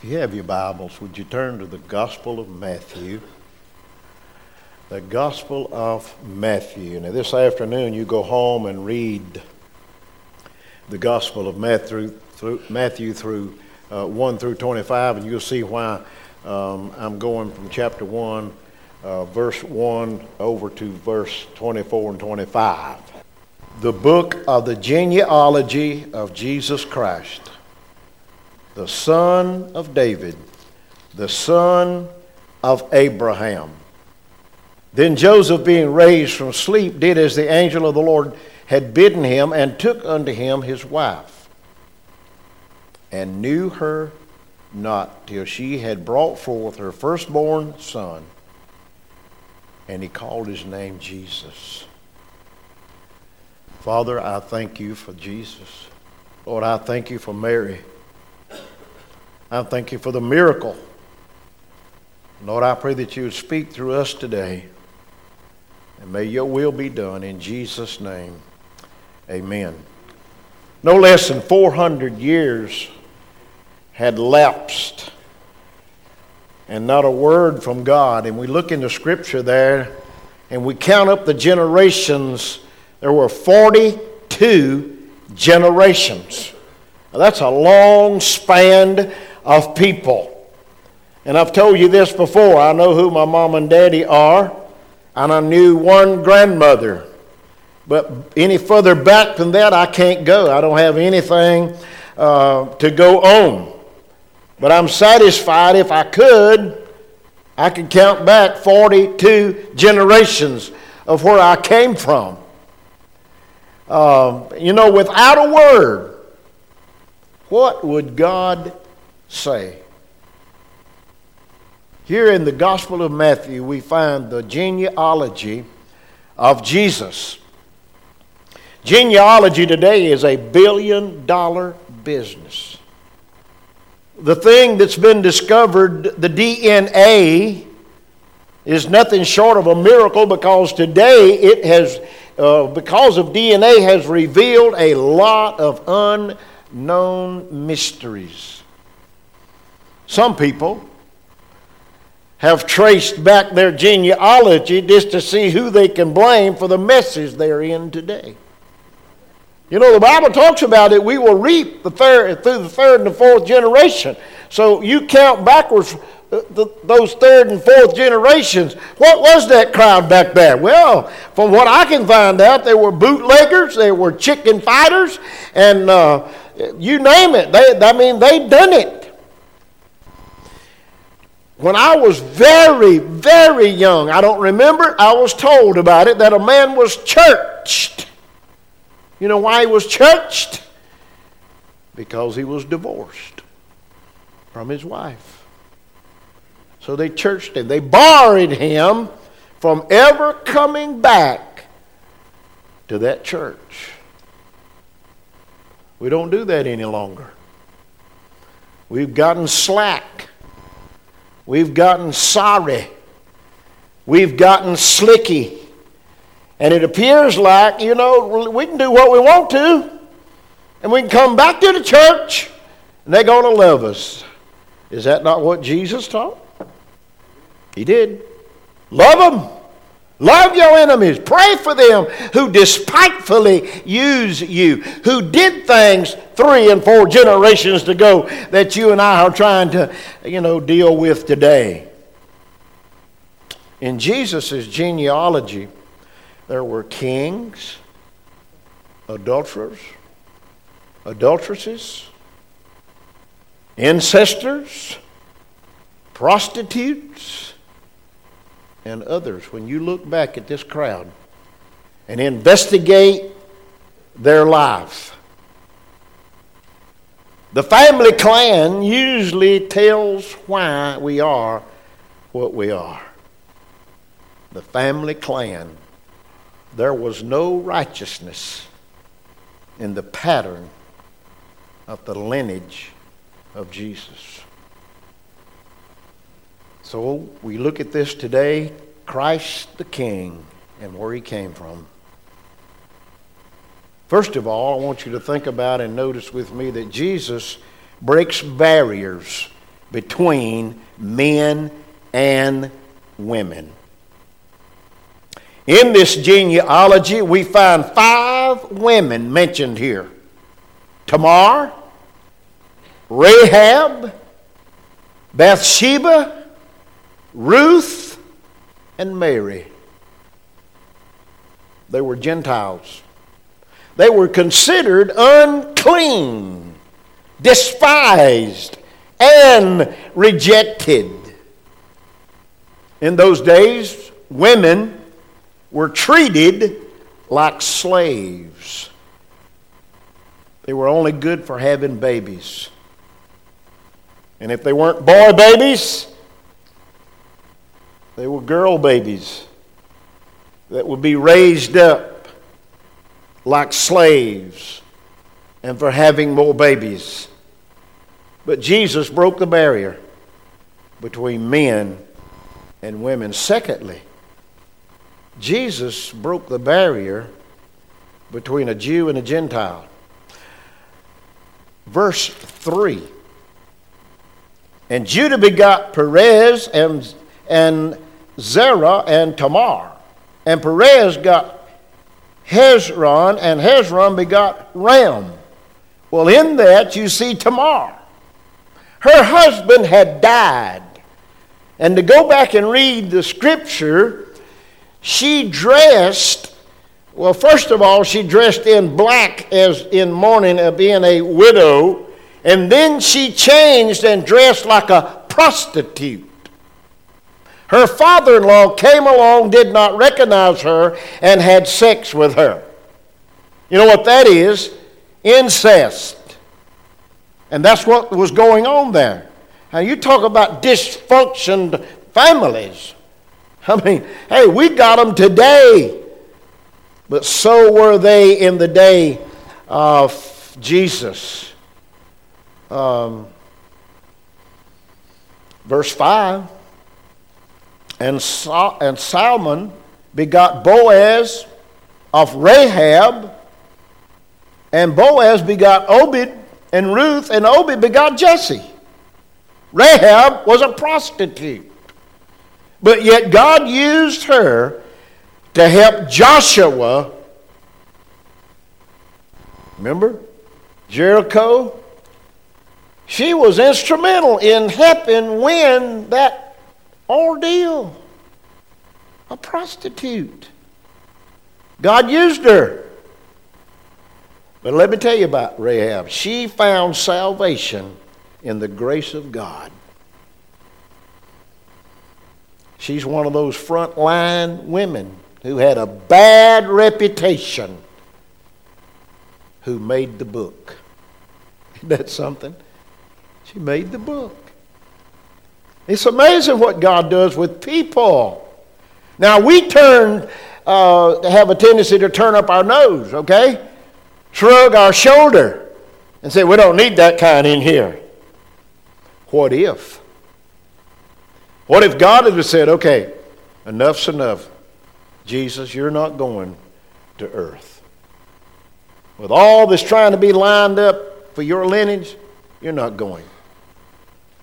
If you have your Bibles, would you turn to the Gospel of Matthew? The Gospel of Matthew. Now, this afternoon, you go home and read the Gospel of Matthew through, Matthew through uh, 1 through 25, and you'll see why um, I'm going from chapter 1, uh, verse 1, over to verse 24 and 25. The book of the genealogy of Jesus Christ the son of David, the son of Abraham. Then Joseph, being raised from sleep, did as the angel of the Lord had bidden him, and took unto him his wife, and knew her not till she had brought forth her firstborn son, and he called his name Jesus. Father, I thank you for Jesus. Lord, I thank you for Mary. I thank you for the miracle. Lord, I pray that you would speak through us today. And may your will be done in Jesus' name. Amen. No less than 400 years had lapsed and not a word from God. And we look into Scripture there and we count up the generations. There were 42 generations. Now, that's a long span of people. And I've told you this before. I know who my mom and daddy are, and I knew one grandmother. But any further back than that, I can't go. I don't have anything uh, to go on. But I'm satisfied if I could, I could count back 42 generations of where I came from. Uh, you know, without a word, what would God say. Here in the Gospel of Matthew, we find the genealogy of Jesus. Genealogy today is a billion dollar business. The thing that's been discovered, the DNA, is nothing short of a miracle because today it has, uh, because of DNA, has revealed a lot of unknown mysteries. Some people have traced back their genealogy just to see who they can blame for the messes they're in today. You know, the Bible talks about it. We will reap the third, through the third and the fourth generation. So you count backwards uh, those third and fourth generations. What was that crowd back there? Well, from what I can find out, they were bootleggers, they were chicken fighters, and uh, you name it. They, I mean, they done it when I was very, very young, I don't remember, I was told about it that a man was churched. You know why he was churched? Because he was divorced from his wife. So they churched him. They barred him from ever coming back to that church. We don't do that any longer. We've gotten slack We've gotten sorry. We've gotten slicky. And it appears like, you know, we can do what we want to, and we can come back to the church, and they're going to love us. Is that not what Jesus taught? He did. Love them. Love your enemies. Pray for them who despitefully use you, who did things three and four generations ago that you and I are trying to, you know, deal with today. In Jesus' genealogy, there were kings, adulterers, adulteresses, incestors, prostitutes, and others, when you look back at this crowd and investigate their life, the family clan usually tells why we are what we are. The family clan. There was no righteousness in the pattern of the lineage of Jesus. So we look at this today Christ the King and where he came from. First of all, I want you to think about and notice with me that Jesus breaks barriers between men and women. In this genealogy, we find five women mentioned here Tamar, Rahab, Bathsheba, Ruth, and Mary. They were Gentiles. They were considered unclean, despised, and rejected. In those days, women were treated like slaves. They were only good for having babies. And if they weren't boy babies, they were girl babies that would be raised up like slaves and for having more babies. But Jesus broke the barrier between men and women. Secondly, Jesus broke the barrier between a Jew and a Gentile. Verse 3 And Judah begot Perez and, and Zerah and Tamar. And Perez got Hezron, and Hezron begot Ram. Well, in that you see Tamar. Her husband had died. And to go back and read the scripture, she dressed, well, first of all, she dressed in black as in mourning of being a widow, and then she changed and dressed like a prostitute. Her father in law came along, did not recognize her, and had sex with her. You know what that is? Incest. And that's what was going on there. Now, you talk about dysfunctioned families. I mean, hey, we got them today. But so were they in the day of Jesus. Um, verse 5 and, Sol- and Salmon begot Boaz of Rahab, and Boaz begot Obed and Ruth, and Obed begot Jesse. Rahab was a prostitute. But yet God used her to help Joshua. Remember? Jericho? She was instrumental in helping win that ordeal. A prostitute. God used her. But let me tell you about Rahab. She found salvation in the grace of God. She's one of those frontline women who had a bad reputation who made the book. Isn't that something? She made the book. It's amazing what God does with people. Now, we turn, uh, have a tendency to turn up our nose, okay? Shrug our shoulder and say, we don't need that kind in here. What if? What if God had said, okay, enough's enough. Jesus, you're not going to earth. With all this trying to be lined up for your lineage, you're not going.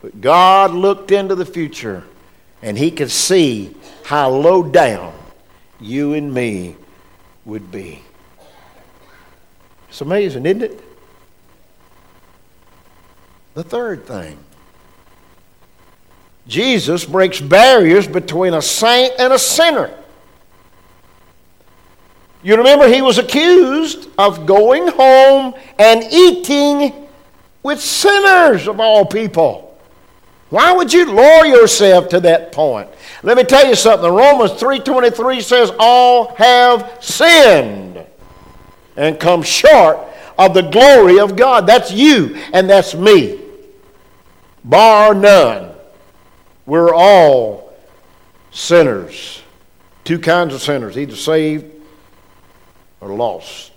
But God looked into the future and he could see how low down you and me would be. It's amazing, isn't it? The third thing Jesus breaks barriers between a saint and a sinner. You remember he was accused of going home and eating with sinners of all people. Why would you lower yourself to that point? Let me tell you something. Romans 3:23 says all have sinned and come short of the glory of God. That's you and that's me. Bar none. We're all sinners. Two kinds of sinners, either saved or lost.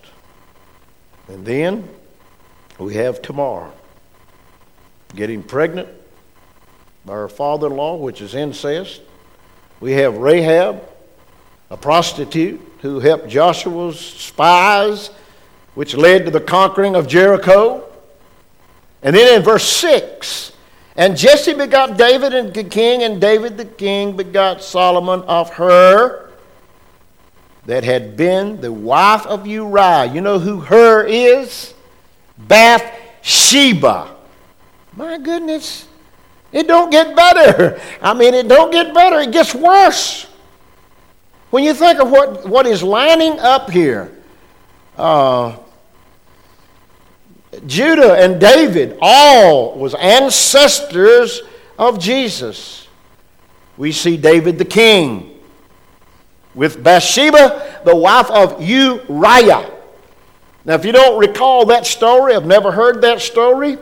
And then we have Tamar. getting pregnant by her father in law, which is incest. We have Rahab, a prostitute who helped Joshua's spies, which led to the conquering of Jericho. And then in verse 6, And Jesse begot David and the king, and David the king begot Solomon of her that had been the wife of Uriah. You know who her is? Bathsheba. My goodness. It don't get better. I mean, it don't get better. It gets worse. When you think of what, what is lining up here, uh, Judah and David all was ancestors of Jesus. We see David the king with Bathsheba, the wife of Uriah. Now, if you don't recall that story, I've never heard that story.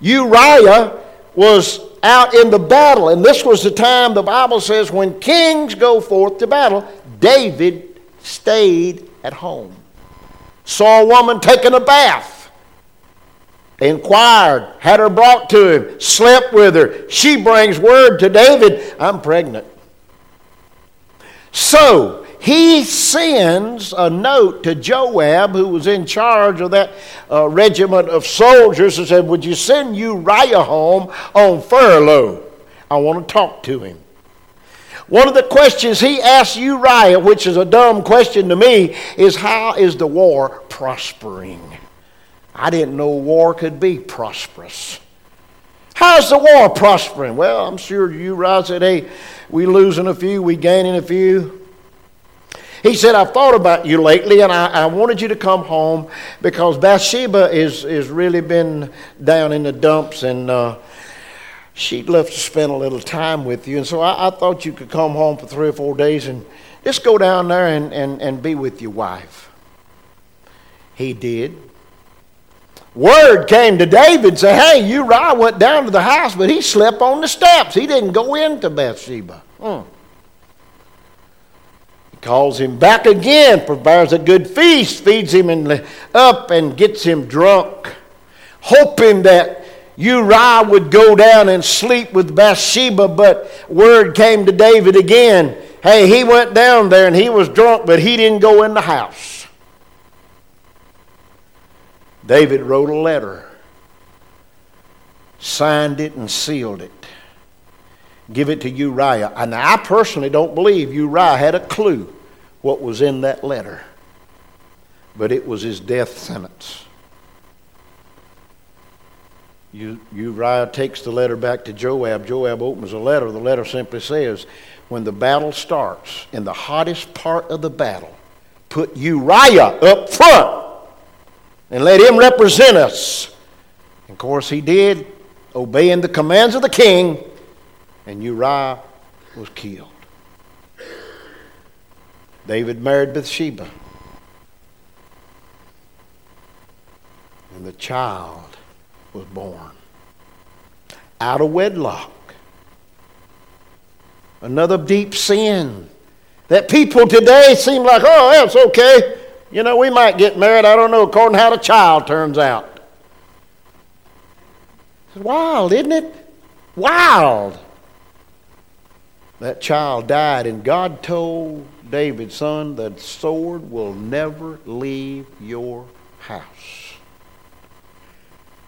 Uriah was out in the battle, and this was the time the Bible says when kings go forth to battle, David stayed at home. Saw a woman taking a bath inquired, had her brought to him, slept with her. She brings word to David, I'm pregnant. So he sends a note to Joab, who was in charge of that uh, regiment of soldiers, and said, Would you send Uriah home on furlough? I want to talk to him. One of the questions he asked Uriah, which is a dumb question to me, is how is the war prospering? I didn't know war could be prosperous. How's the war prospering? Well, I'm sure Uriah said, hey, we losing a few, we gaining a few. He said, I've thought about you lately, and I, I wanted you to come home because Bathsheba is, is really been down in the dumps, and uh, she'd love to spend a little time with you. And so I, I, thought you could come home for three or four days and just go down there and, and, and be with your wife. He did word came to David say, Hey, Uriah went down to the house, but he slept on the steps. He didn't go into Bathsheba. Hmm. Calls him back again, prepares a good feast, feeds him in, up, and gets him drunk, hoping that Uriah would go down and sleep with Bathsheba. But word came to David again. Hey, he went down there and he was drunk, but he didn't go in the house. David wrote a letter, signed it, and sealed it. Give it to Uriah. And I personally don't believe Uriah had a clue what was in that letter, but it was his death sentence. Uriah takes the letter back to Joab. Joab opens the letter. The letter simply says, When the battle starts, in the hottest part of the battle, put Uriah up front and let him represent us. And of course, he did, obeying the commands of the king, and Uriah was killed. David married Bathsheba. And the child was born out of wedlock. Another deep sin that people today seem like, oh, that's okay. You know, we might get married, I don't know, according to how the child turns out. It's wild, isn't it? Wild. That child died, and God told David, son, the sword will never leave your house.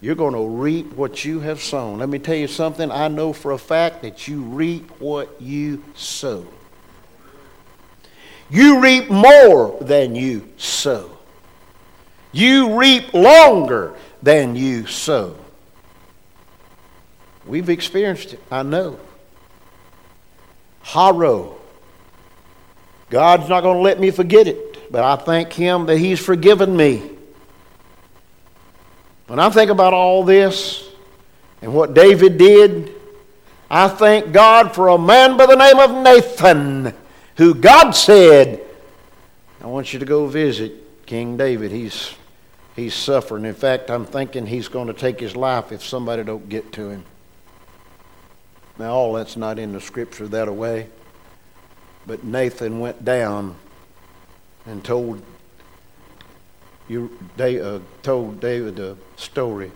You're going to reap what you have sown. Let me tell you something. I know for a fact that you reap what you sow. You reap more than you sow. You reap longer than you sow. We've experienced it, I know. Horror. God's not going to let me forget it, but I thank Him that He's forgiven me. When I think about all this and what David did, I thank God for a man by the name of Nathan who God said, I want you to go visit King David. He's, he's suffering. In fact, I'm thinking he's going to take his life if somebody don't get to him. Now, all that's not in the scripture that way. But Nathan went down and told you, they, uh, told David a story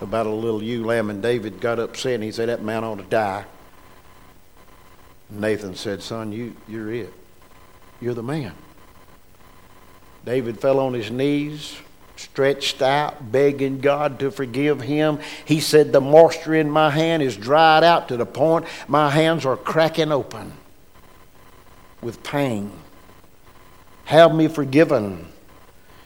about a little ewe lamb, and David got upset and he said, That man ought to die. Nathan said, Son, you, you're it. You're the man. David fell on his knees, stretched out, begging God to forgive him. He said, The moisture in my hand is dried out to the point my hands are cracking open with pain. Have me forgiven.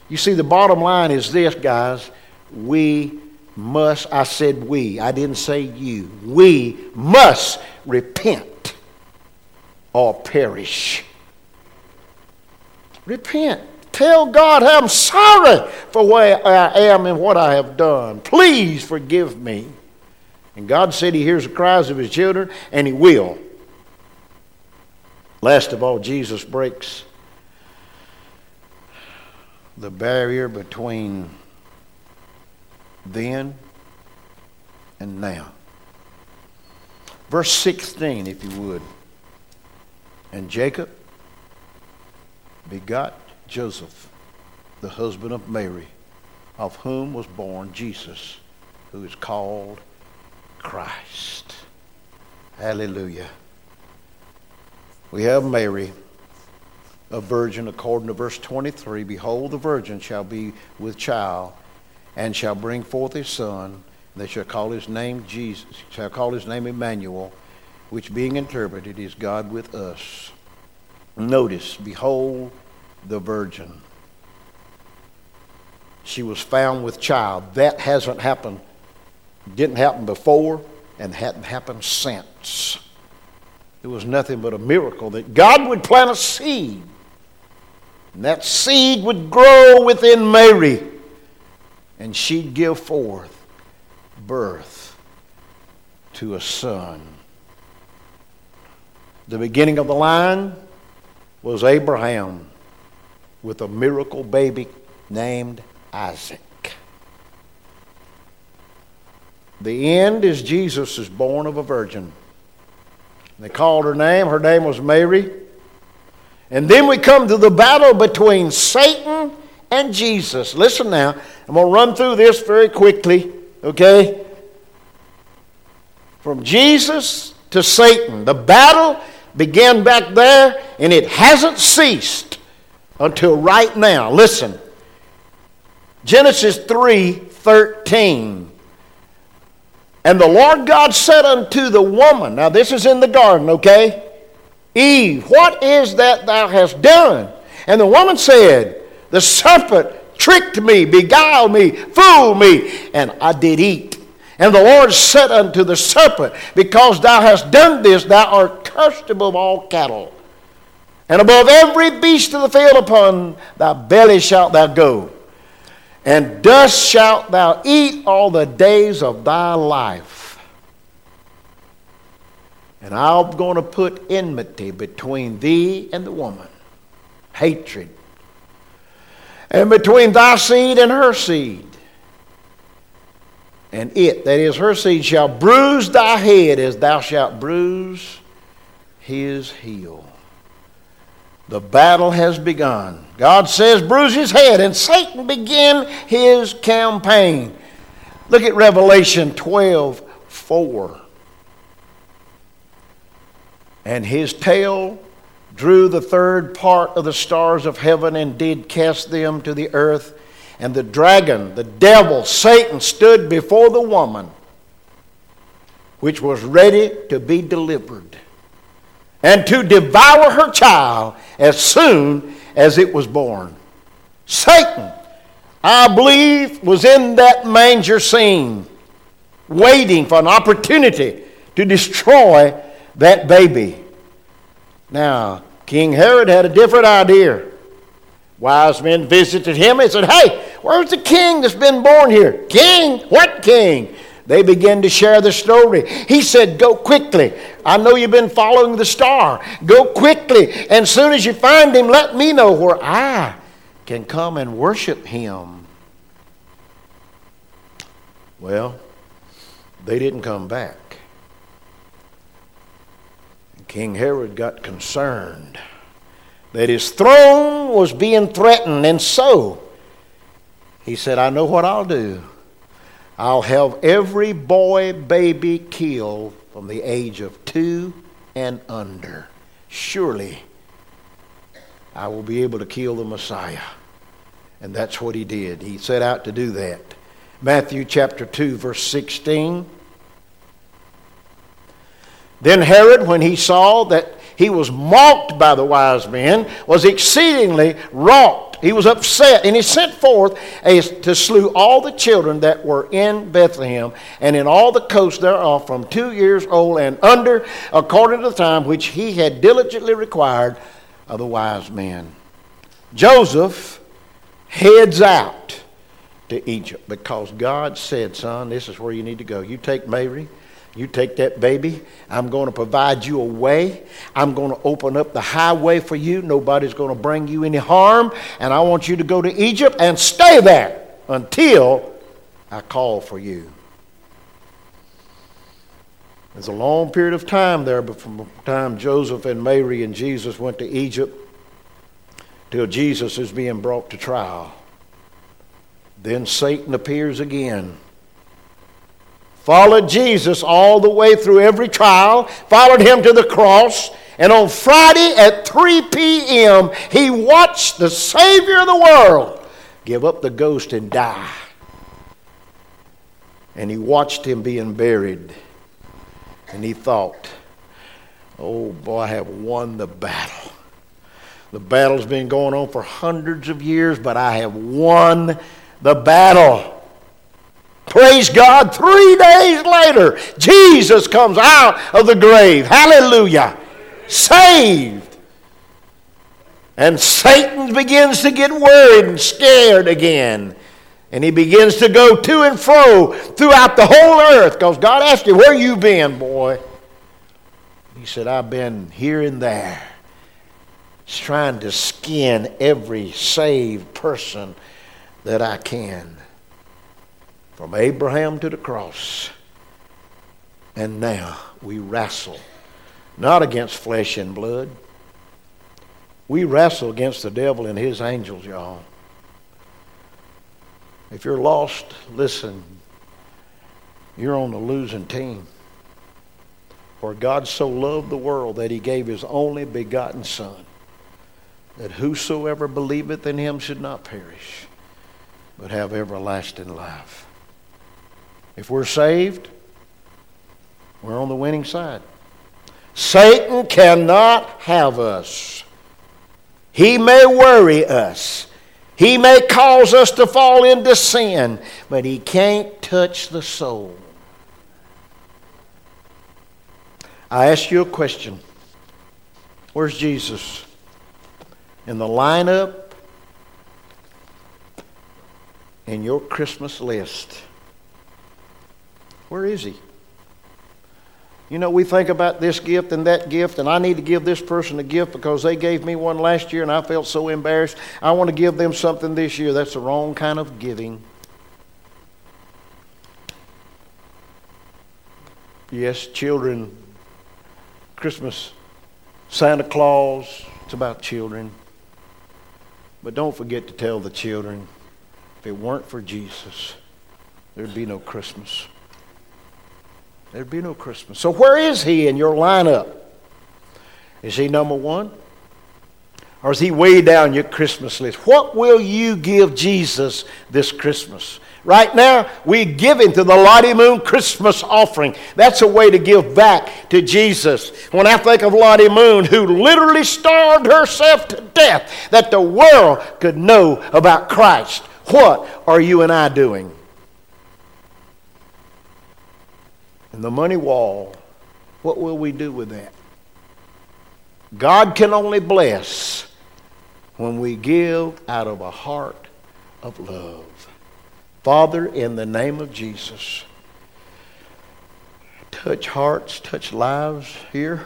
You see, the bottom line is this, guys. We must, I said we, I didn't say you. We must repent or perish. Repent. Tell God I'm sorry for where I am and what I have done. Please forgive me. And God said He hears the cries of His children, and He will. Last of all, Jesus breaks the barrier between then and now. Verse 16, if you would. And Jacob begot Joseph, the husband of Mary, of whom was born Jesus, who is called Christ. Hallelujah. We have Mary, a virgin, according to verse 23. Behold, the virgin shall be with child and shall bring forth a son. They shall call his name Jesus, shall call his name Emmanuel, which being interpreted is God with us. Notice, behold the virgin. She was found with child. That hasn't happened, didn't happen before, and hadn't happened since. It was nothing but a miracle that God would plant a seed, and that seed would grow within Mary, and she'd give forth birth to a son. The beginning of the line was Abraham with a miracle baby named Isaac. The end is Jesus is born of a virgin. They called her name. Her name was Mary. And then we come to the battle between Satan and Jesus. Listen now. I'm going to run through this very quickly, okay? From Jesus to Satan. The battle began back there, and it hasn't ceased until right now. Listen. Genesis 3 13. And the Lord God said unto the woman, now this is in the garden, okay? Eve, what is that thou hast done? And the woman said, The serpent tricked me, beguiled me, fooled me, and I did eat. And the Lord said unto the serpent, Because thou hast done this, thou art cursed above all cattle, and above every beast of the field upon thy belly shalt thou go and dust shalt thou eat all the days of thy life. And I'm going to put enmity between thee and the woman, hatred, and between thy seed and her seed. And it, that is her seed, shall bruise thy head as thou shalt bruise his heel. The battle has begun. God says, bruise his head, and Satan began his campaign. Look at Revelation 12 4. And his tail drew the third part of the stars of heaven and did cast them to the earth. And the dragon, the devil, Satan, stood before the woman, which was ready to be delivered and to devour her child as soon as it was born. Satan, I believe, was in that manger scene, waiting for an opportunity to destroy that baby. Now, King Herod had a different idea. Wise men visited him and said, Hey, where's the king that's been born here? King? What king? They began to share the story. He said, Go quickly. I know you've been following the star. Go quickly. And as soon as you find him, let me know where I can come and worship him. Well, they didn't come back. King Herod got concerned that his throne was being threatened, and so he said, I know what I'll do. I'll have every boy baby killed from the age of two and under. Surely I will be able to kill the Messiah. And that's what he did. He set out to do that. Matthew chapter 2, verse 16. Then Herod, when he saw that he was mocked by the wise men, was exceedingly wroth. He was upset, and he sent forth to slew all the children that were in Bethlehem and in all the coasts thereof from two years old and under, according to the time which he had diligently required of the wise men. Joseph heads out to Egypt because God said, Son, this is where you need to go. You take Mary you take that baby. I'm going to provide you a way. I'm going to open up the highway for you. Nobody's going to bring you any harm. And I want you to go to Egypt and stay there until I call for you. There's a long period of time there from the time Joseph and Mary and Jesus went to Egypt till Jesus is being brought to trial. Then Satan appears again followed Jesus all the way through every trial, followed him to the cross, and on Friday at 3 p.m., he watched the Savior of the world give up the ghost and die. And he watched him being buried. And he thought, oh boy, I have won the battle. The battle's been going on for hundreds of years, but I have won the battle. Praise God. Three days later, Jesus comes out of the grave. Hallelujah. Saved. And Satan begins to get worried and scared again. And he begins to go to and fro throughout the whole earth because God asked him, Where you been, boy? He said, I've been here and there. He's trying to skin every saved person that I can from Abraham to the cross. And now we wrestle not against flesh and blood. We wrestle against the devil and his angels, y'all. If you're lost, listen, you're on the losing team. For God so loved the world that he gave his only begotten Son, that whosoever believeth in him should not perish, but have everlasting life. If we're saved, we're on the winning side. Satan cannot have us. He may worry us. He may cause us to fall into sin, but he can't touch the soul. I ask you a question. Where's Jesus? In the lineup in your Christmas list. Where is he? You know, we think about this gift and that gift, and I need to give this person a gift because they gave me one last year and I felt so embarrassed. I want to give them something this year. That's the wrong kind of giving. Yes, children, Christmas, Santa Claus, it's about children. But don't forget to tell the children if it weren't for Jesus, there'd be no Christmas. There'd be no Christmas. So, where is he in your lineup? Is he number one? Or is he way down your Christmas list? What will you give Jesus this Christmas? Right now, we give giving to the Lottie Moon Christmas offering. That's a way to give back to Jesus. When I think of Lottie Moon, who literally starved herself to death that the world could know about Christ, what are you and I doing? And the money wall, what will we do with that? God can only bless when we give out of a heart of love. Father, in the name of Jesus, touch hearts, touch lives here.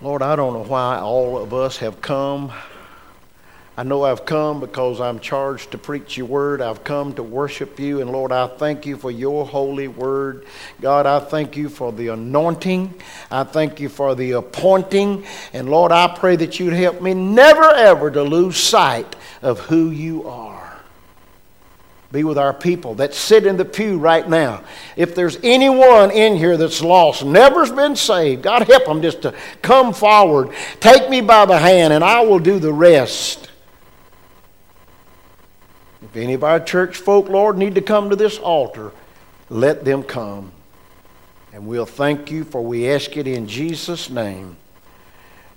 Lord, I don't know why all of us have come I know I've come because I'm charged to preach your word. I've come to worship you. And Lord, I thank you for your holy word. God, I thank you for the anointing. I thank you for the appointing. And Lord, I pray that you'd help me never ever to lose sight of who you are. Be with our people that sit in the pew right now. If there's anyone in here that's lost, never's been saved, God help them just to come forward. Take me by the hand, and I will do the rest. If any of our church folk, Lord, need to come to this altar, let them come. And we'll thank you, for we ask it in Jesus' name.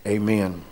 Amen.